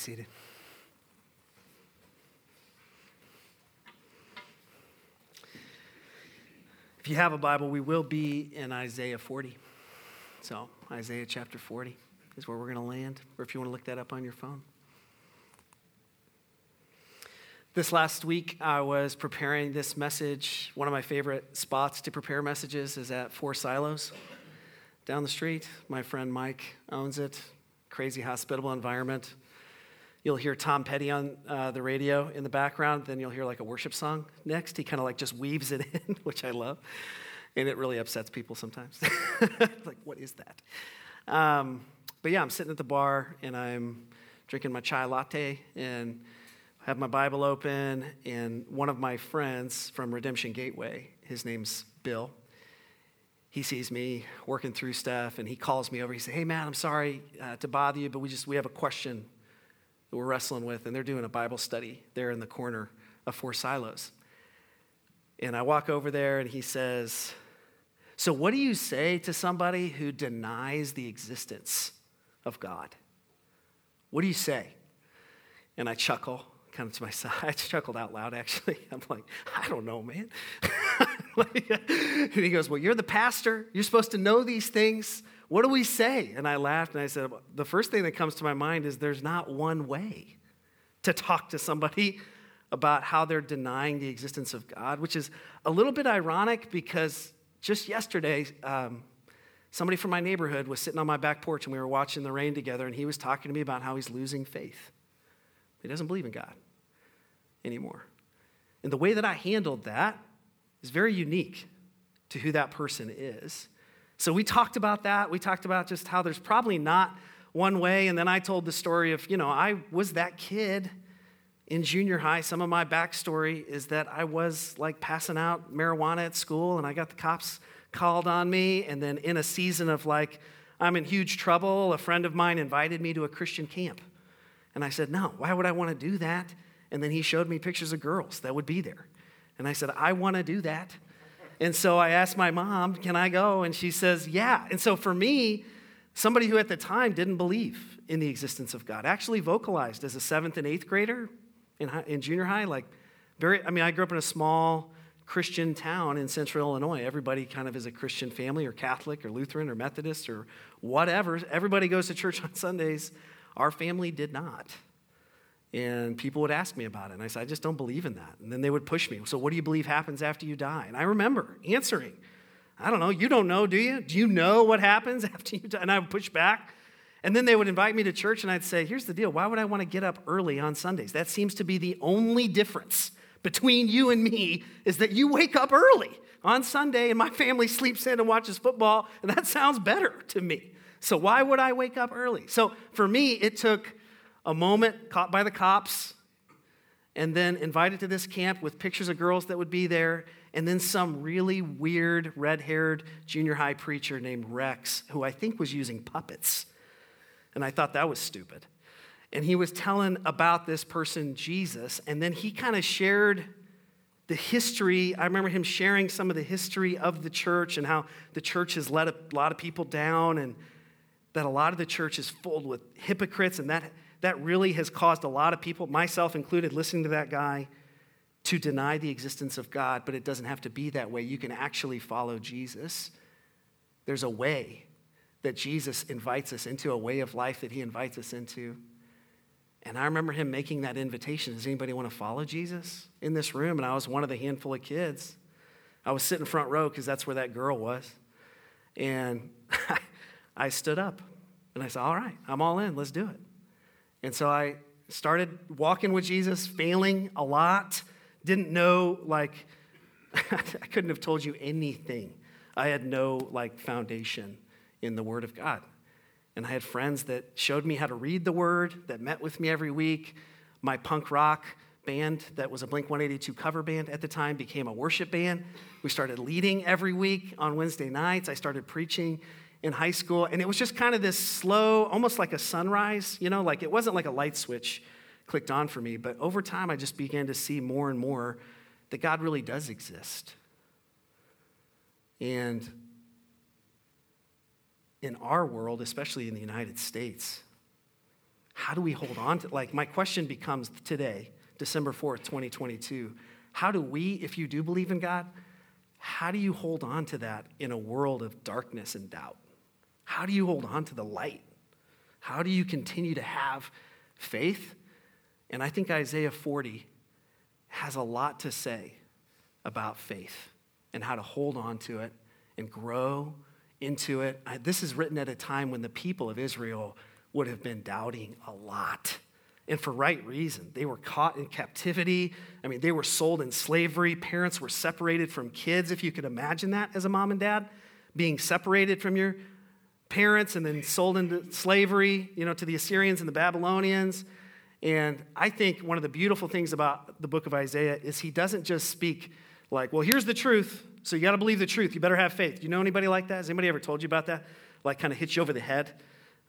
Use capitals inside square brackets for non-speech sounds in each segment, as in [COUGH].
Seated. If you have a Bible, we will be in Isaiah 40. So, Isaiah chapter 40 is where we're going to land, or if you want to look that up on your phone. This last week, I was preparing this message. One of my favorite spots to prepare messages is at Four Silos down the street. My friend Mike owns it. Crazy hospitable environment. You'll hear Tom Petty on uh, the radio in the background. Then you'll hear like a worship song next. He kind of like just weaves it [LAUGHS] in, which I love. And it really upsets people sometimes. [LAUGHS] like, what is that? Um, but yeah, I'm sitting at the bar and I'm drinking my chai latte and I have my Bible open. And one of my friends from Redemption Gateway, his name's Bill, he sees me working through stuff and he calls me over. He says, Hey, man, I'm sorry uh, to bother you, but we just we have a question that we're wrestling with, and they're doing a Bible study there in the corner of Four Silos. And I walk over there, and he says, So, what do you say to somebody who denies the existence of God? What do you say? And I chuckle, kind of to myself. [LAUGHS] I chuckled out loud, actually. [LAUGHS] I'm like, I don't know, man. [LAUGHS] and he goes, Well, you're the pastor. You're supposed to know these things. What do we say? And I laughed and I said, The first thing that comes to my mind is there's not one way to talk to somebody [LAUGHS] about how they're denying the existence of God, which is a little bit ironic because just yesterday, um, somebody from my neighborhood was sitting on my back porch and we were watching the rain together, and he was talking to me about how he's losing faith. He doesn't believe in God anymore. And the way that I handled that is very unique to who that person is. So we talked about that. We talked about just how there's probably not one way. And then I told the story of, you know, I was that kid in junior high. Some of my backstory is that I was like passing out marijuana at school and I got the cops called on me. And then in a season of like, I'm in huge trouble, a friend of mine invited me to a Christian camp. And I said, no, why would I want to do that? And then he showed me pictures of girls that would be there. And I said, I want to do that. And so I asked my mom, Can I go? And she says, Yeah. And so for me, somebody who at the time didn't believe in the existence of God actually vocalized as a seventh and eighth grader in, high, in junior high. Like, very, I mean, I grew up in a small Christian town in central Illinois. Everybody kind of is a Christian family or Catholic or Lutheran or Methodist or whatever. Everybody goes to church [LAUGHS] on Sundays. Our family did not. And people would ask me about it. And I said, I just don't believe in that. And then they would push me. So, what do you believe happens after you die? And I remember answering, I don't know. You don't know, do you? Do you know what happens [LAUGHS] after you die? And I would push back. And then they would invite me to church, and I'd say, Here's the deal. Why would I want to get up early on Sundays? That seems to be the only difference between you and me is that you wake up early on Sunday, and my family sleeps in and watches football, and that sounds better to me. So, why would I wake up early? So, for me, it took a moment caught by the cops, and then invited to this camp with pictures of girls that would be there, and then some really weird red haired junior high preacher named Rex, who I think was using puppets. And I thought that was stupid. And he was telling about this person, Jesus, and then he kind of shared the history. I remember him sharing some of the history of the church and how the church has let a lot of people down, and that a lot of the church is filled with hypocrites, and that that really has caused a lot of people, myself included, listening to that guy, to deny the existence of God, but it doesn't have to be that way. You can actually follow Jesus. There's a way that Jesus invites us into, a way of life that he invites us into. And I remember him making that invitation. Does anybody want to follow Jesus in this room? And I was one of the handful of kids. I was sitting front row because that's where that girl was. And [LAUGHS] I stood up and I said, All right, I'm all in. Let's do it. And so I started walking with Jesus, failing a lot. Didn't know, like, [LAUGHS] I couldn't have told you anything. I had no, like, foundation in the Word of God. And I had friends that showed me how to read the Word, that met with me every week. My punk rock band, that was a Blink 182 cover band at the time, became a worship band. We started leading every week on Wednesday nights. I started preaching in high school, and it was just kind of this slow, almost like a sunrise, you know, like it wasn't like a light switch clicked on for me, but over time I just began to see more and more that God really does exist. And in our world, especially in the United States, how do we hold on to like my question becomes today, December 4th, 2022, how do we, if you do believe in God, how do you hold on to that in a world of darkness and doubt? How do you hold on to the light? How do you continue to have faith? And I think Isaiah 40 has a lot to say about faith and how to hold on to it and grow into it. This is written at a time when the people of Israel would have been doubting a lot. And for right reason. They were caught in captivity. I mean, they were sold in slavery. Parents were separated from kids, if you could imagine that as a mom and dad, being separated from your parents and then sold into slavery, you know, to the Assyrians and the Babylonians. And I think one of the beautiful things about the book of Isaiah is he doesn't just speak like, well, here's the truth, so you got to believe the truth. You better have faith. You know anybody like that? Has anybody ever told you about that? Like, kind of hit you over the head?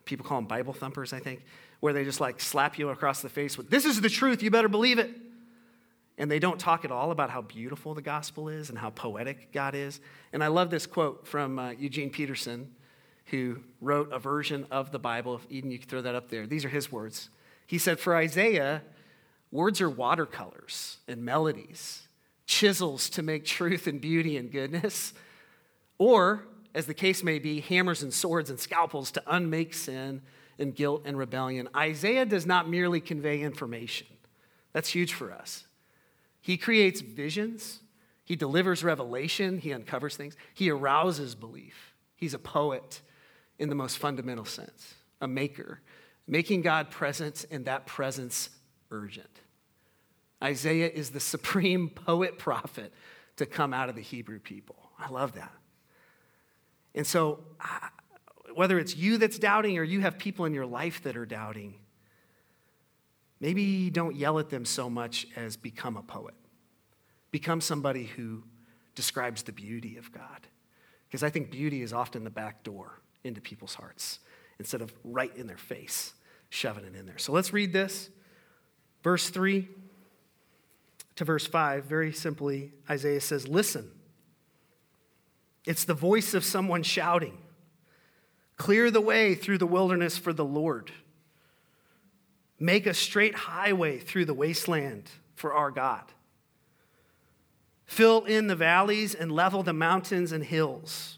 People call them Bible thumpers, I think, where they just like slap you across the face with, this is the truth, you better believe it. And they don't talk at all about how beautiful the gospel is and how poetic God is. And I love this quote from uh, Eugene Peterson, who wrote a version of the Bible. If Eden, you can throw that up there. These are his words. He said, For Isaiah, words are watercolors and melodies, chisels to make truth and beauty and goodness, or, as the case may be, hammers and swords and scalpels to unmake sin and guilt and rebellion. Isaiah does not merely convey information. That's huge for us. He creates visions, he delivers revelation, he uncovers things, he arouses belief. He's a poet in the most fundamental sense, a maker making God present and that presence urgent. Isaiah is the [LAUGHS] supreme poet prophet to come out of the Hebrew people. I love that. And so, whether it's you that's doubting or you have people in your life that are doubting, maybe don't yell at them so much as become a poet. Become somebody who describes the beauty of God. Because I think beauty is often the back door into people's hearts instead of right in their face, shoving it in there. So let's read this. Verse 3 to verse 5, very simply, Isaiah says, Listen. It's the voice of someone shouting, Clear the way through the wilderness for the Lord. Make a straight highway through the wasteland for our God. Fill in the valleys and level the mountains and hills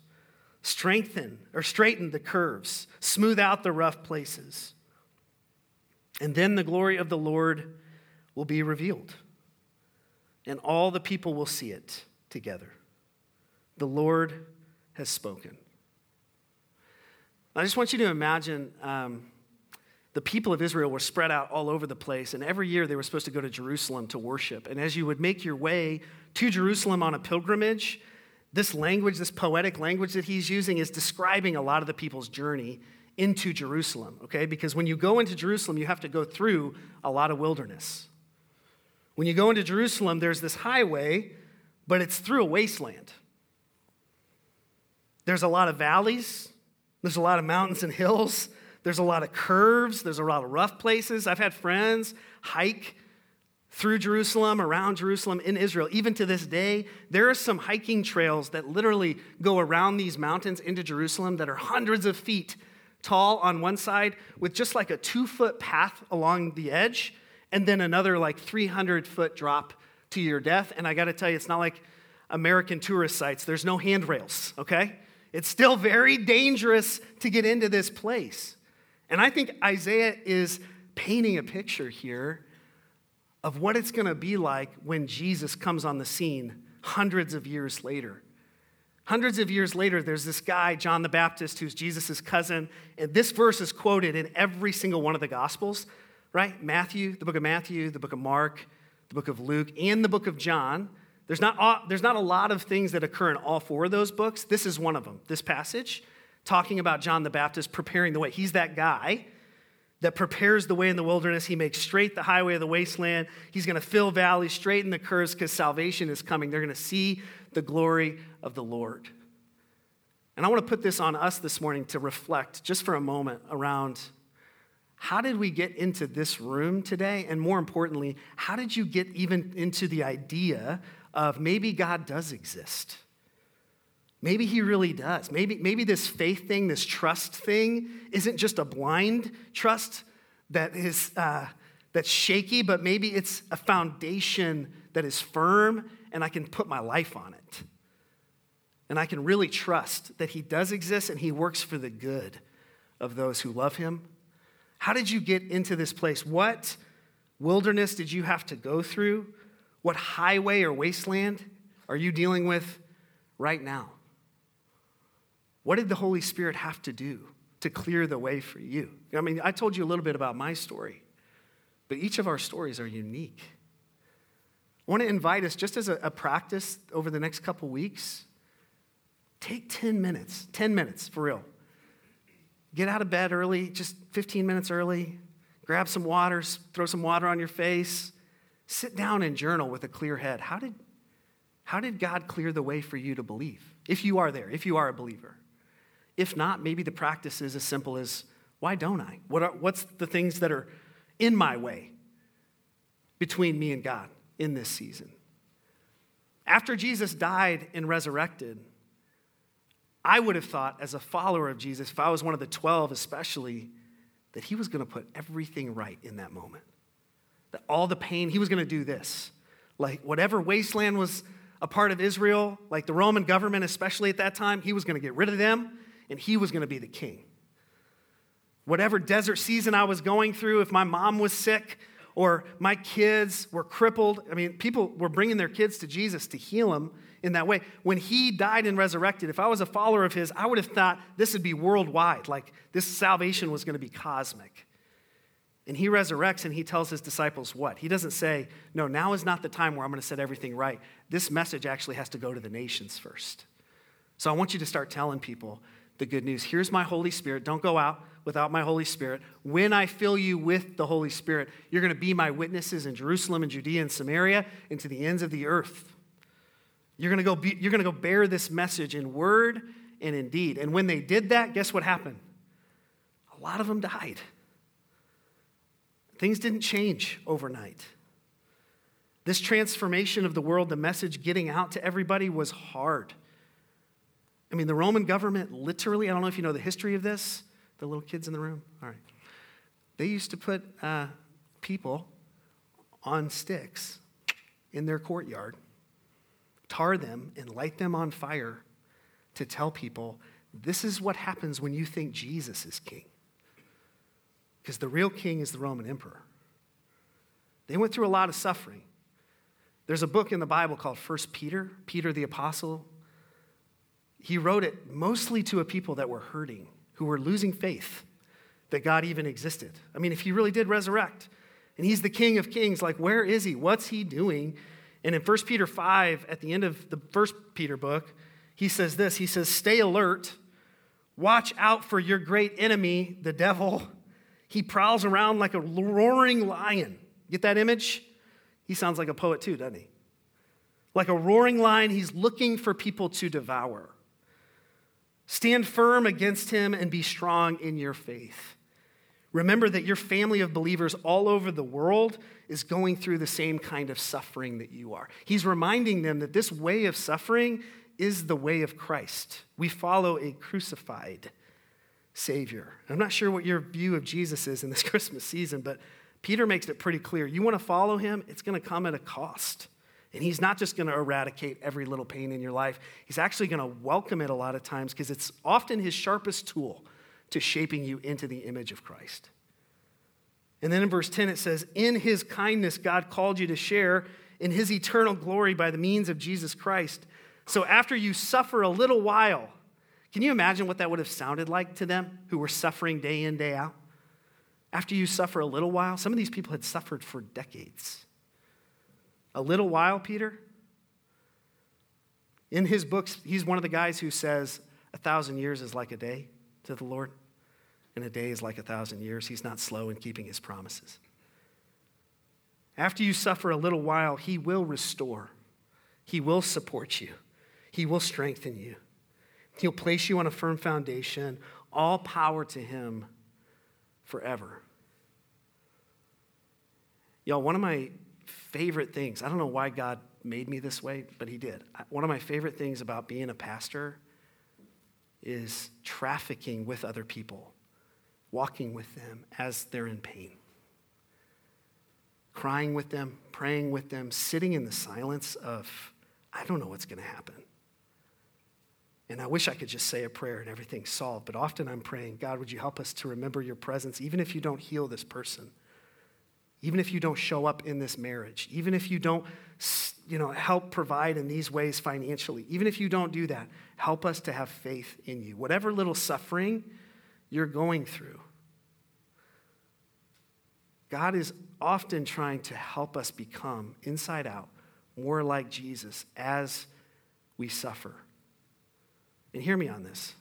strengthen or straighten the curves, smooth out the rough places. And then the glory of the Lord will be revealed, and all the people will see it together. The Lord has spoken. I just want you to imagine um, the people of Israel were spread out all over the place, and every year they were supposed to go to Jerusalem to worship. And as you would make your way to Jerusalem on a pilgrimage, this language, this poetic language that he's using, is describing a lot of the people's journey into Jerusalem, okay? Because when you go into Jerusalem, you have to go through a lot of wilderness. When you go into Jerusalem, there's this highway, but it's through a wasteland. There's a lot of valleys, there's a lot of mountains and hills, there's a lot of curves, there's a lot of rough places. I've had friends hike through Jerusalem, around Jerusalem, in Israel. Even to this day, there are some hiking trails that literally go around these mountains into Jerusalem that are hundreds of feet tall on one side with just like a two foot path along the edge, and then another like 300 foot drop to your death. And I got to tell you, it's not like American tourist sites, there's no handrails, okay? It's still very dangerous to get into this place. And I think Isaiah is painting a picture here of what it's going to be like when Jesus comes on the scene hundreds of years later. Hundreds of years later, there's this guy, John the Baptist, who's Jesus' cousin, and this verse is quoted in every single one of the Gospels, right? Matthew, the book of Matthew, the book of Mark, the book of Luke, and the book of John. There's not, there's not a lot of things that occur in all four of those books. This is one of them, this passage, talking about John the Baptist preparing the way. He's that guy that prepares the way in the wilderness. He makes straight the highway of the wasteland. He's going to fill valleys, straighten the curves because salvation is coming. They're going to see the glory of the Lord. And I want to put this on us this morning to reflect just for a moment around how did we get into this room today? And more importantly, how did you get even into the idea of maybe God does exist? Maybe he really does. Maybe, maybe this faith thing, this trust thing, isn't just a blind trust that is uh, that's shaky, but maybe it's a foundation that is firm and I can put my life on it. And I can really trust that He does exist and He works for the good of those who love Him. How did you get into this place? What wilderness did you have to go through? What highway or wasteland are you dealing with right now? What did the Holy Spirit have to do to clear the way for you? I mean, I told you a little bit about my story. But each of our stories are unique. I want to invite us, just as a, a practice over the next couple weeks, take 10 minutes, 10 minutes for real. Get out of bed early, just 15 minutes early, grab some water, throw some water on your face, sit down and journal with a clear head. How did, how did God clear the way for you to believe? If you are there, if you are a believer. If not, maybe the practice is as simple as why don't I? What are, what's the things that are in my way between me and God in this season. After Jesus died and resurrected, I would have thought, as a follower of Jesus, if I was one of the 12 especially, that he was going to put everything right in that moment. That all the pain, he was going to do this. Like whatever wasteland was a part of Israel, like the Roman government, especially at that time, he was going to get rid of them and he was going to be the king. Whatever desert season I was going through, if my mom was sick or my kids were crippled, I mean, people were bringing their kids to Jesus to heal them in that way. When he died and resurrected, if I was a follower of his, I would have thought this would be worldwide, like this salvation was going to be cosmic. And he resurrects and he tells his disciples what? He doesn't say, No, now is not the time where I'm going to set everything right. This message actually has to go to the nations first. So I want you to start telling people the good news. Here's my Holy Spirit. Don't go out without my Holy Spirit. When I fill you with the Holy Spirit, you're going to be my witnesses in Jerusalem and Judea and Samaria and to the ends of the earth. You're going to go, be, you're going to go bear this message in word and in deed. And when they did that, guess what happened? A lot of them died. Things didn't change overnight. This transformation of the world, the message getting out to everybody was hard. I mean, the Roman government literally, I don't know if you know the history of this, the little kids in the room? All right. They used to put uh, people on sticks in their courtyard, tar them, and light them on fire to tell people this is what happens when you think Jesus is king. Because the real king is the Roman emperor. They went through a lot of suffering. There's a book in the Bible called First Peter, Peter the Apostle he wrote it mostly to a people that were hurting, who were losing faith that God even existed. I mean, if he really did resurrect, and he's the King of Kings, like, where is he? What's he doing? And in 1 Peter 5, at the end of the first Peter book, he says this He says, Stay alert, watch out for your great enemy, the devil. He prowls around like a roaring lion. Get that image? He sounds like a poet too, doesn't he? Like a roaring lion, he's looking for people to devour. Stand firm against him and be strong in your faith. Remember that your family of believers all over the world is going through the same kind of suffering that you are. He's reminding them that this way of suffering is the way of Christ. We follow a crucified Savior. I'm not sure what your view of Jesus is in this [LAUGHS] Christmas season, but Peter makes it pretty clear. You want to follow him, it's going to come at a cost. And he's not just going to eradicate every little pain in your life, he's actually going to welcome it a lot of times because it's often his sharpest tool to shaping you into the image of Christ. And then in verse 10, it says, In his kindness, God called you to share in his eternal glory by the means of Jesus Christ. So after you suffer a little while, can you imagine what that would have sounded like to them who were suffering day in, day out? After you suffer a little while, some of these people had suffered for decades. A little while, Peter? In his books, he's one of the guys who says a thousand years is like a day to the Lord, and a day is like a thousand years. He's not slow in keeping his promises. After you suffer a little while, he will restore, he will support you, he will strengthen you, he'll place you on a firm foundation. All power to him forever. Y'all, one of my favorite things, I don't know why God made me this way, but He did. One of my favorite things about being a pastor is trafficking with other people, walking with them as they're in pain. crying with them, praying with them, sitting in the silence of, I don't know what's going to happen. And I wish I could just say a prayer and everything's solved, but often I'm praying, God, would you help us to remember your presence, even if you don't heal this person, even if you don't show up in this marriage, even if you don't you know, help provide in these ways financially, even if you don't do that, help us to have faith in you. Whatever little suffering you're going through, God is often trying to help us become, inside out, more like Jesus as we suffer. And hear me on this.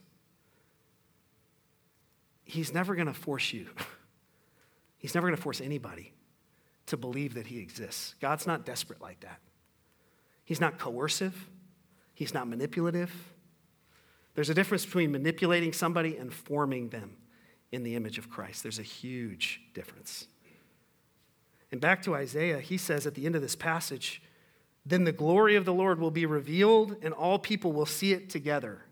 He's never going to force you. [LAUGHS] He's never going to force anybody to believe that he exists. God's not desperate like that. He's not coercive. He's not manipulative. There's a difference between manipulating somebody and forming them in the image of Christ. There's a huge difference. And back to Isaiah, he says at the end of this passage, then the glory of the Lord will be revealed, and all people will see it together.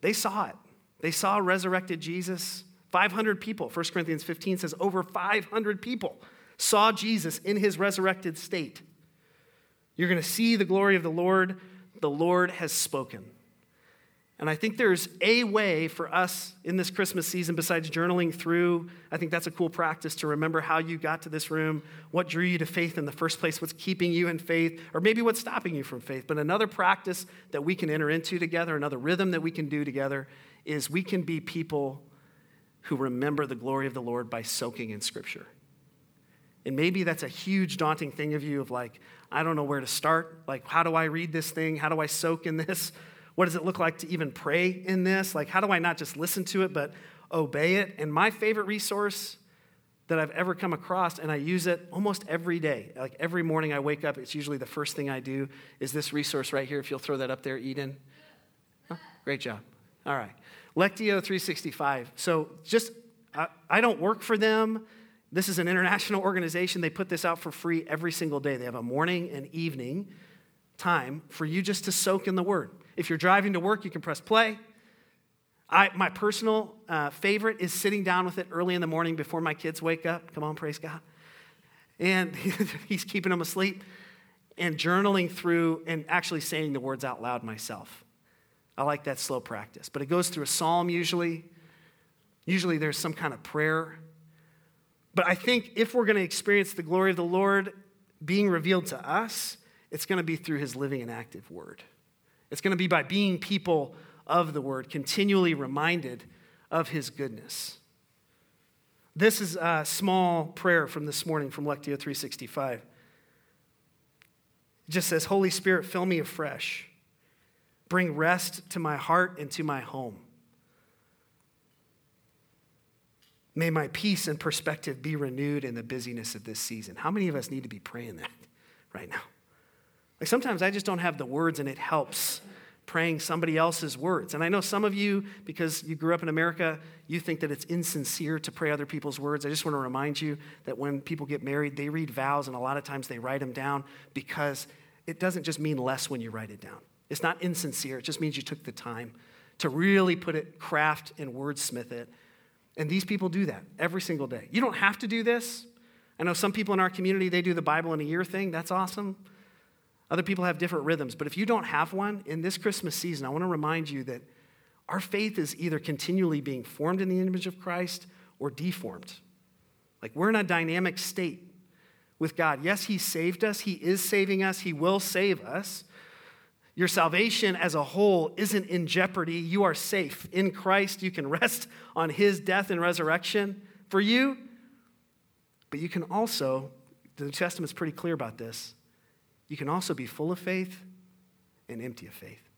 They saw it. They saw resurrected Jesus. 500 people, 1 Corinthians 15 says, over 500 people saw Jesus in his resurrected state. You're going to see the glory of the Lord. The Lord has spoken. And I think there's a way for us in this Christmas season, besides journaling through, I think that's a cool practice to remember how you got to this room, what drew you to faith in the first place, what's keeping you in faith, or maybe what's stopping you from faith. But another practice that we can enter into together, another rhythm that we can do together, is we can be people who remember the glory of the Lord by soaking in Scripture. And maybe that's a huge daunting thing of you of like, I don't know where to start. Like, how do I read this thing? How do I soak in this? [LAUGHS] What does it look like to even pray in this? Like, how do I not just listen to it, but obey it? And my favorite resource that I've ever come across, and I use it almost every day. Like every morning I wake up, it's usually the first thing I do is this resource right here. If you'll throw that up there, Eden. great job. All right. Lectio 365. So just, I, I don't work for them. This is an international organization. They put this out for free every single day. They have a morning and evening time for you just to soak in the word. If you're driving to work, you can press play. I, my personal uh, favorite is sitting down with it early in the morning before my kids wake up. Come on, praise God. And [LAUGHS] he's keeping them asleep and journaling through and actually saying the words out loud myself. I like that slow practice. But it goes through a psalm usually. Usually there's some kind of prayer. But I think if we're going to experience the glory of the Lord being revealed to us, it's going to be through his living and active word. It's going to be by being people of the word, continually reminded of his goodness. This is a small prayer from this morning from Lectio 365. It just says, Holy Spirit, fill me afresh. Bring rest to my heart and to my home. May my peace and perspective be renewed in the busyness of this season. How many of us need to be praying that [LAUGHS] right now? Like sometimes I just don't have the words and it helps praying somebody else's words. And I know some of you, because you grew up in America, you think that it's insincere to pray other people's words. I just want to remind you that when people get married, they read vows and a lot of times they write them down because it doesn't just mean less when you write it down. It's not insincere, it just means you took the time to really put it, craft and wordsmith it. And these people do that every single day. You don't have to do this. I know some people in our community, they do the Bible in a year thing. That's awesome. Other people have different rhythms. But if you don't have one, in this Christmas season, I want to remind you that our faith is either continually being formed in the image of Christ or deformed. Like we're in a dynamic state with God. Yes, He saved us, He is saving us, He will save us. Your salvation as a whole isn't in jeopardy. You are safe. In Christ, you can rest on His death and resurrection for you. But you can also, the New Testament's pretty clear about this, you can also be full of faith and empty of faith.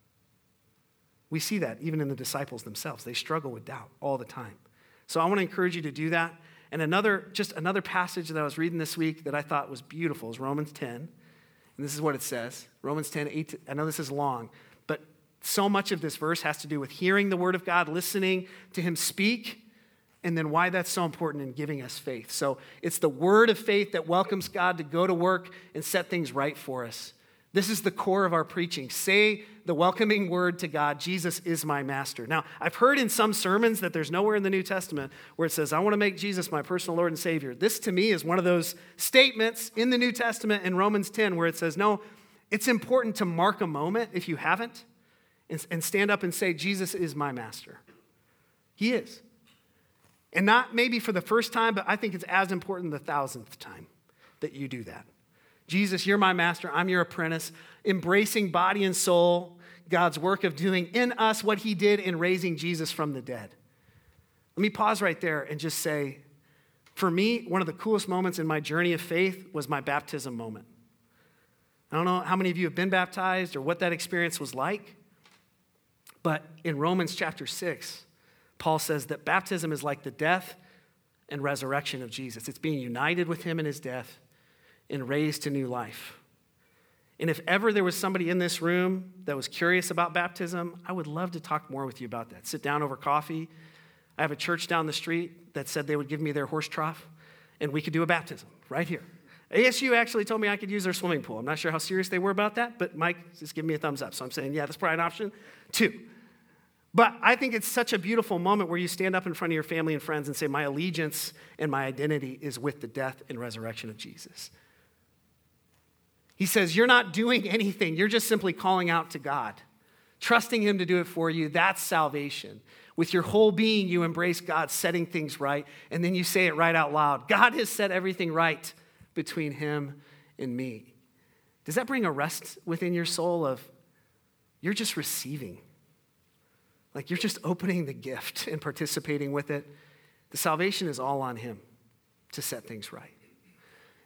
We see that even in the disciples themselves. They struggle with doubt all the time. So I want to encourage you to do that. And another, just another passage that I was reading this week that I thought was beautiful is Romans 10. And this is what it says Romans 10, 8. I know this is long, but so much of this verse has to do with hearing the word of God, listening to him speak, and then why that's so important in giving us faith. So it's the word of faith that welcomes God to go to work and set things right for us. This is the core of our preaching. Say the welcoming word to God Jesus is my master. Now, I've heard in some sermons that there's nowhere in the New Testament where it says, I want to make Jesus my personal Lord and Savior. This to me is one of those statements in the New Testament in Romans 10 where it says, No, it's important to mark a moment if you haven't and stand up and say, Jesus is my master. He is. And not maybe for the first time, but I think it's as important the thousandth time that you do that. Jesus, you're my master. I'm your apprentice. Embracing body and soul, God's work of doing in us what he did in raising Jesus from the dead. Let me pause right there and just say, for me, one of the coolest moments in my journey of faith was my baptism moment. I don't know how many of you have been baptized or what that experience was like, but in Romans chapter 6, Paul says that baptism is like the death and resurrection of Jesus. It's being united with him in his death and raised to new life. And if ever there was somebody in this room that was curious about baptism, I would love to talk more with you about that. Sit down over coffee. I have a church down the street that said they would give me their horse trough, and we could do a baptism right here. ASU actually told me I could use their swimming pool. I'm not sure how serious they were about that, but Mike just gave me a thumbs up. So I'm saying, yeah, that's probably an option. Two. But I think it's such a beautiful moment where you stand up in front of your family and friends and say, My allegiance and my identity is with the death and resurrection of Jesus. He says, You're not doing anything, you're just simply calling out to God, trusting Him to do it for you. That's salvation. With your whole being, you embrace God setting things right, and then you say it right out loud God has set everything right between Him and me. Does that bring a rest within your soul of you're just receiving? Like you're just opening the gift and participating with it. The salvation is all on Him to set things right.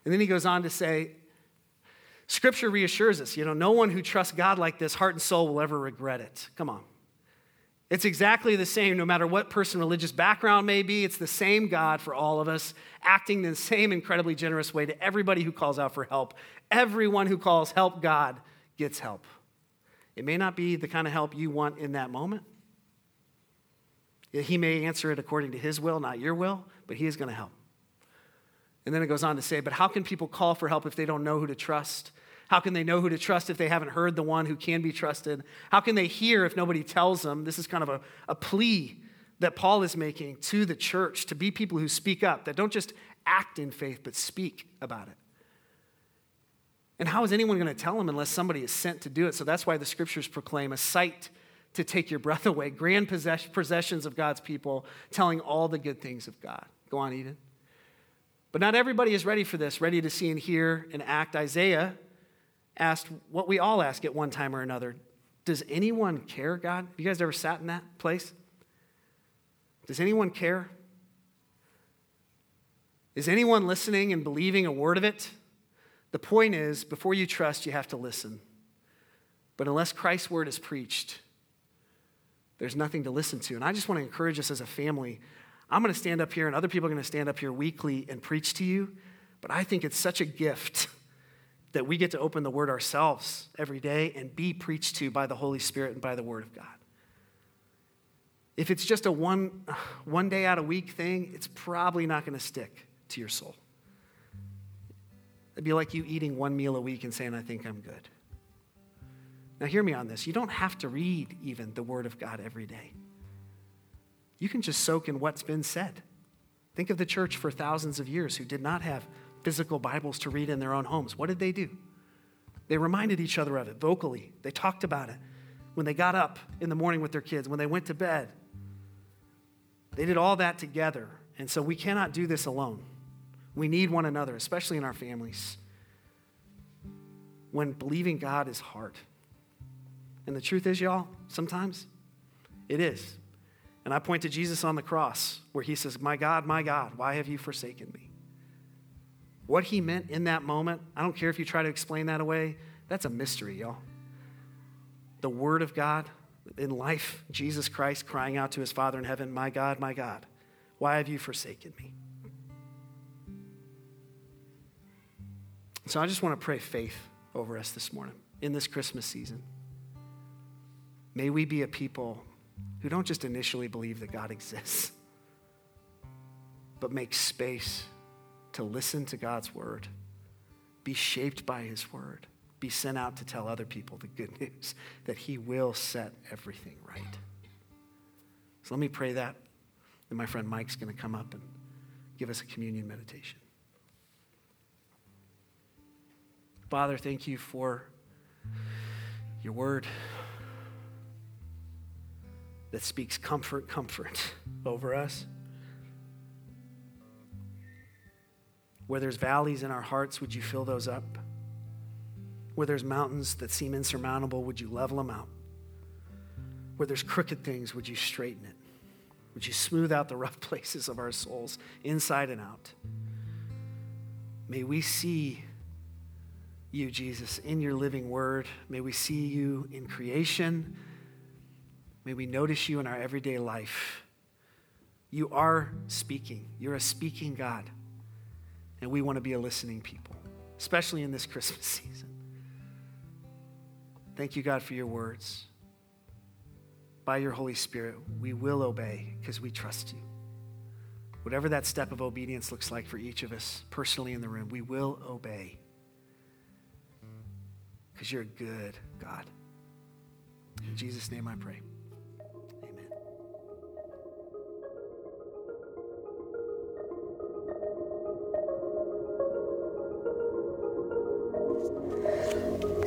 And then he goes on to say, Scripture reassures us, you know, no one who trusts God like this, heart and soul, will ever regret it. Come on. It's exactly the same no matter what person religious background may be. It's the same God for all of us, acting the same incredibly generous way to everybody who calls out for help. Everyone who calls help God gets help. It may not be the kind of help you want in that moment. He may answer it according to his will, not your will, but he is going to help. And then it goes on to say, but how can people call for help if they don't know who to trust? How can they know who to trust if they haven't heard the one who can be trusted? How can they hear if nobody tells them? This is kind of a, a plea that Paul is making to the church to be people who speak up, that don't just act in faith, but speak about it. And how is anyone going to tell them unless somebody is sent to do it? So that's why the scriptures proclaim a sight to take your breath [LAUGHS] away, grand possessions of God's people, telling all the good things of God. Go on, Eden. But not everybody is ready for this, ready to see and hear and act. Isaiah asked what we all ask at one time or another Does anyone care, God? Have you guys ever sat in that place? Does anyone care? Is anyone listening and believing a word of it? The point is, before you trust, you have to listen. But unless Christ's word is preached, there's nothing to listen to. And I just want to encourage us as a family I'm going to stand up here and other people are going to stand up here weekly and preach to you. But I think it's such a gift that we get to open the word ourselves every day and be preached to by the Holy Spirit and by the word of God. If it's just a one, [SIGHS] one day out of week thing, it's probably not going to stick to your soul. It'd be like you eating one meal a week and saying, I think I'm good. Now, hear me on this. You don't have to read even the Word of God every day you can just soak in what's been said. Think of the church for thousands of years who did not have physical Bibles to read in their own homes. What did they do? They reminded each other of it vocally, they talked about it when they got up in the morning with their kids, when they went to bed. They did all that together. And so we cannot do this alone. We need one another, especially in our families. When believing God is hard. And the truth is, y'all, sometimes it is. And I point to Jesus on the cross, where he says, My God, my God, why have you forsaken me? What he meant in that moment, I don't care if you try to explain that away, that's a mystery, y'all. The Word of God in life, Jesus Christ crying out to his Father in heaven, My God, my God, why have you forsaken me? So I just want to pray faith over us this morning in this Christmas season. May we be a people who don't just initially believe that God exists, but make space to listen to God's word, be shaped by his word, be sent out to tell other people the good news that He will set everything right. So let me pray that. And my friend Mike's going to come up and give us a communion meditation. Father, thank you for your word that speaks comfort, comfort over us. Where there's valleys in our hearts, would you fill those up? Where there's mountains that seem insurmountable, would you level them out? Where there's crooked things, would you straighten it? Would you smooth out the rough [LAUGHS] places of our souls, inside and out? May we see you, Jesus, in your living word. May we see you in creation. May we notice you in our everyday life. You are speaking, you're a speaking God. And we want to be a listening people, especially in this [LAUGHS] Christmas season. Thank you, God, for your words. By your Holy Spirit, we will obey because we trust you. Whatever that step of obedience looks like for each of us personally in the room, we will obey because you're a good God. In Jesus' name I pray.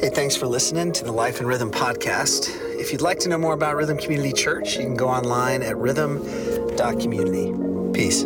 Hey, thanks for listening to the Life and Rhythm podcast. If you'd like to know more about Rhythm Community Church, you can go online at rhythm.community. Peace.